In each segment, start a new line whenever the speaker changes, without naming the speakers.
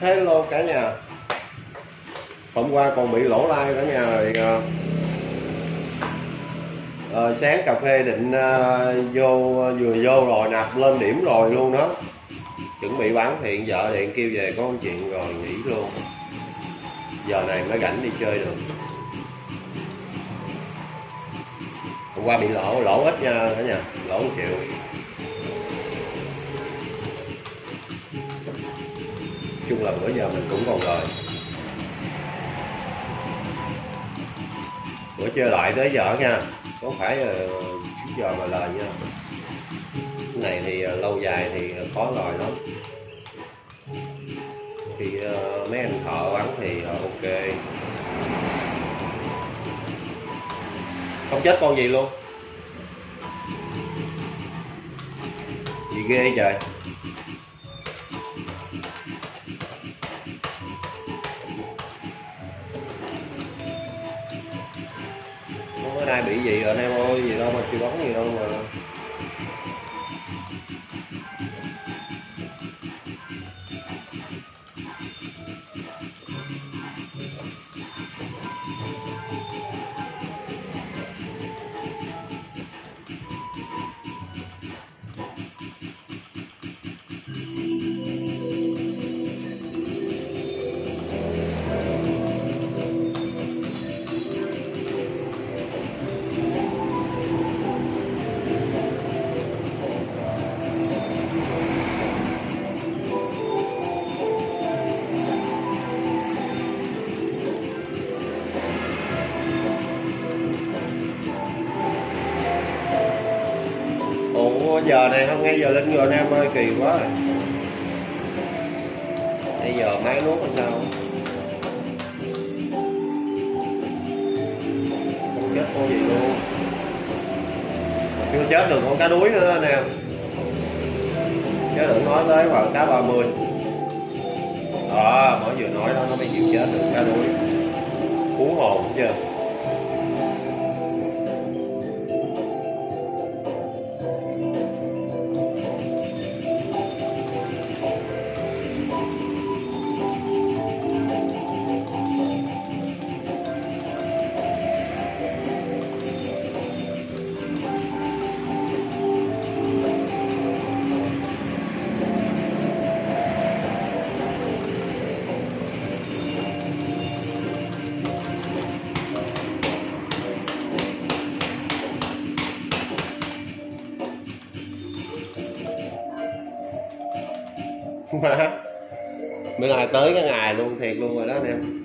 Hello cả nhà. Hôm qua còn bị lỗ lai cả nhà rồi ờ, ờ, Sáng cà phê định ờ, vô ờ, vừa vô rồi nạp lên điểm rồi luôn đó. Chuẩn bị bán thì vợ điện kêu về có một chuyện rồi nghỉ luôn. Giờ này mới rảnh đi chơi được. Hôm qua bị lỗ, lỗ ít nha cả nhà Lỗ một triệu. Chung là bữa giờ mình cũng còn lời. Bữa chơi lại tới giờ nha không phải ờ, là trước giờ mà lời nha. Cái này thì ờ, lâu dài thì khó lời lắm. Thì ờ, mấy anh thợ bắn thì ok. Không chết con gì luôn. Gì ghê trời bữa nay bị gì rồi anh em ơi gì đâu mà chịu đón gì đâu mà giờ này không? Ngay giờ lên rồi anh em ơi, kỳ quá rồi. Bây giờ máy nuốt là sao? Không chết con gì luôn. Chưa chết được con cá đuối nữa anh em. Chứ đừng nói tới khoảng cá 30 đó, mới vừa nói đó, nó mới chịu chết được cá đuối. Cuốn hồn chưa bữa nay tới cái ngày luôn, thiệt luôn rồi đó anh em.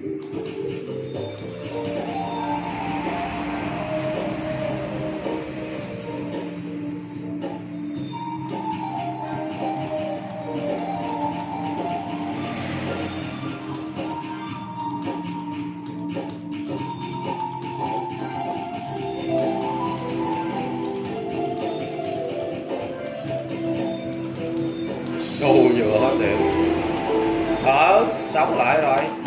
Ồ vừa hết điện thở sống lại rồi.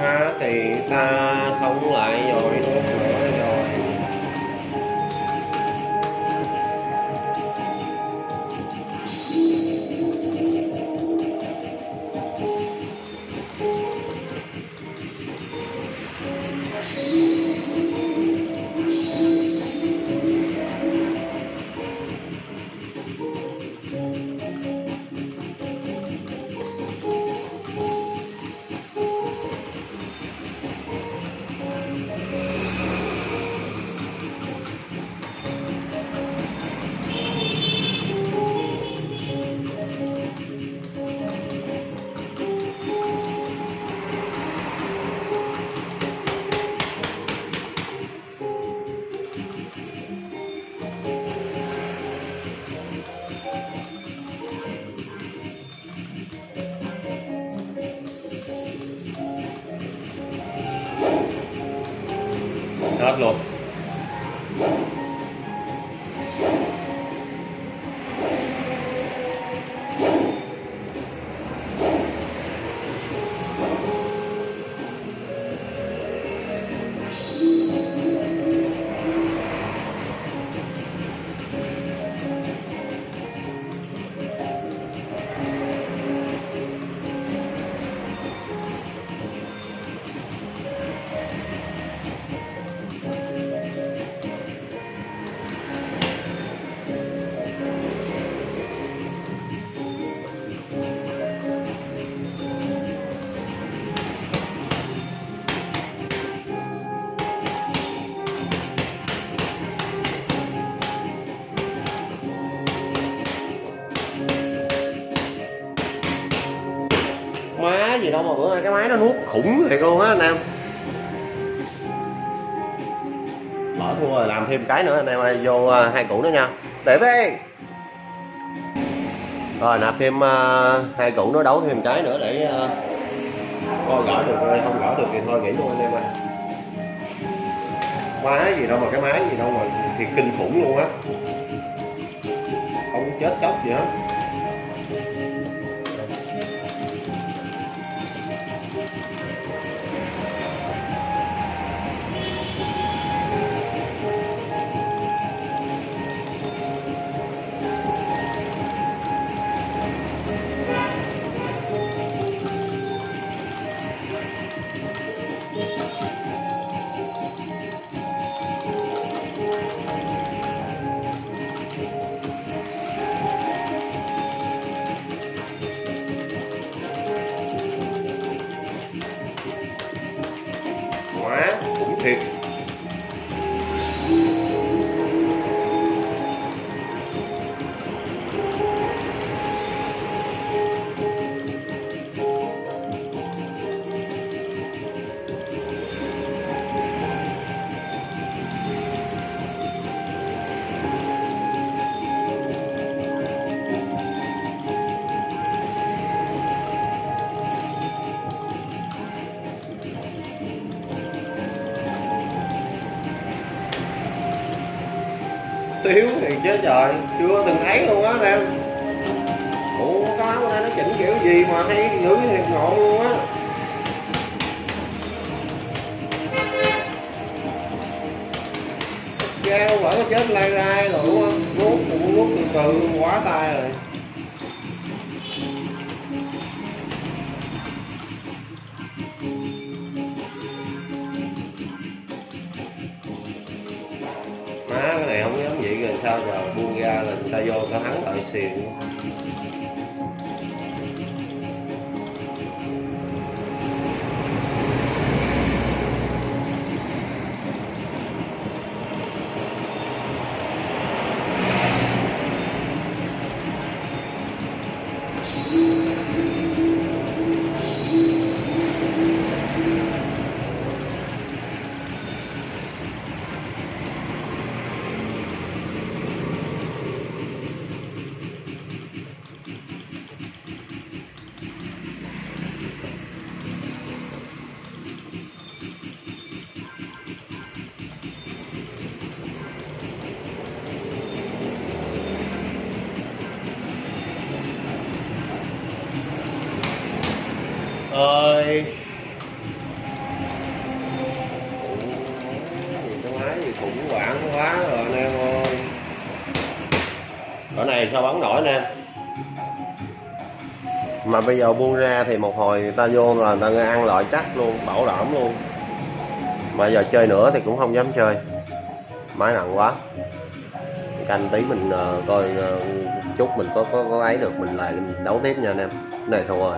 Quá thì ta sống lại rồi nuốt nữa mà bữa nay cái máy nó nuốt. Khủng thiệt luôn á anh em. Bỏ thua rồi làm thêm cái nữa anh em ơi vô ờ, hai củ nữa nha. Để đi rồi nạp thêm uh, hai củ nó đấu thêm cái nữa để ờ, uh, coi gỡ được hay không gỡ được thì thôi nghỉ luôn anh em ơi. Máy gì đâu mà cái máy gì đâu mà thiệt kinh khủng luôn á. Không chết chóc gì hết. Thiếu thì chứ trời chưa từng thấy luôn á anh em ủa cái áo này nó chỉnh kiểu gì mà hay nữ thiệt ngộ luôn á gao vỡ có chết lai rai rồi đúng không nuốt cũng nuốt từ từ quá tay rồi sao giờ buông ra là người ta vô có hắn tại xiền cỡ này sao bắn nổi nè? Mà bây giờ buông ra thì một hồi người ta vô là người ta ăn loại chắc luôn bảo đảm luôn. Mà giờ chơi nữa thì cũng không dám chơi. Máy nặng quá. Canh tí mình uh, coi uh, chút mình có có có ấy được mình lại mình đấu tiếp nha anh em. Này thua rồi.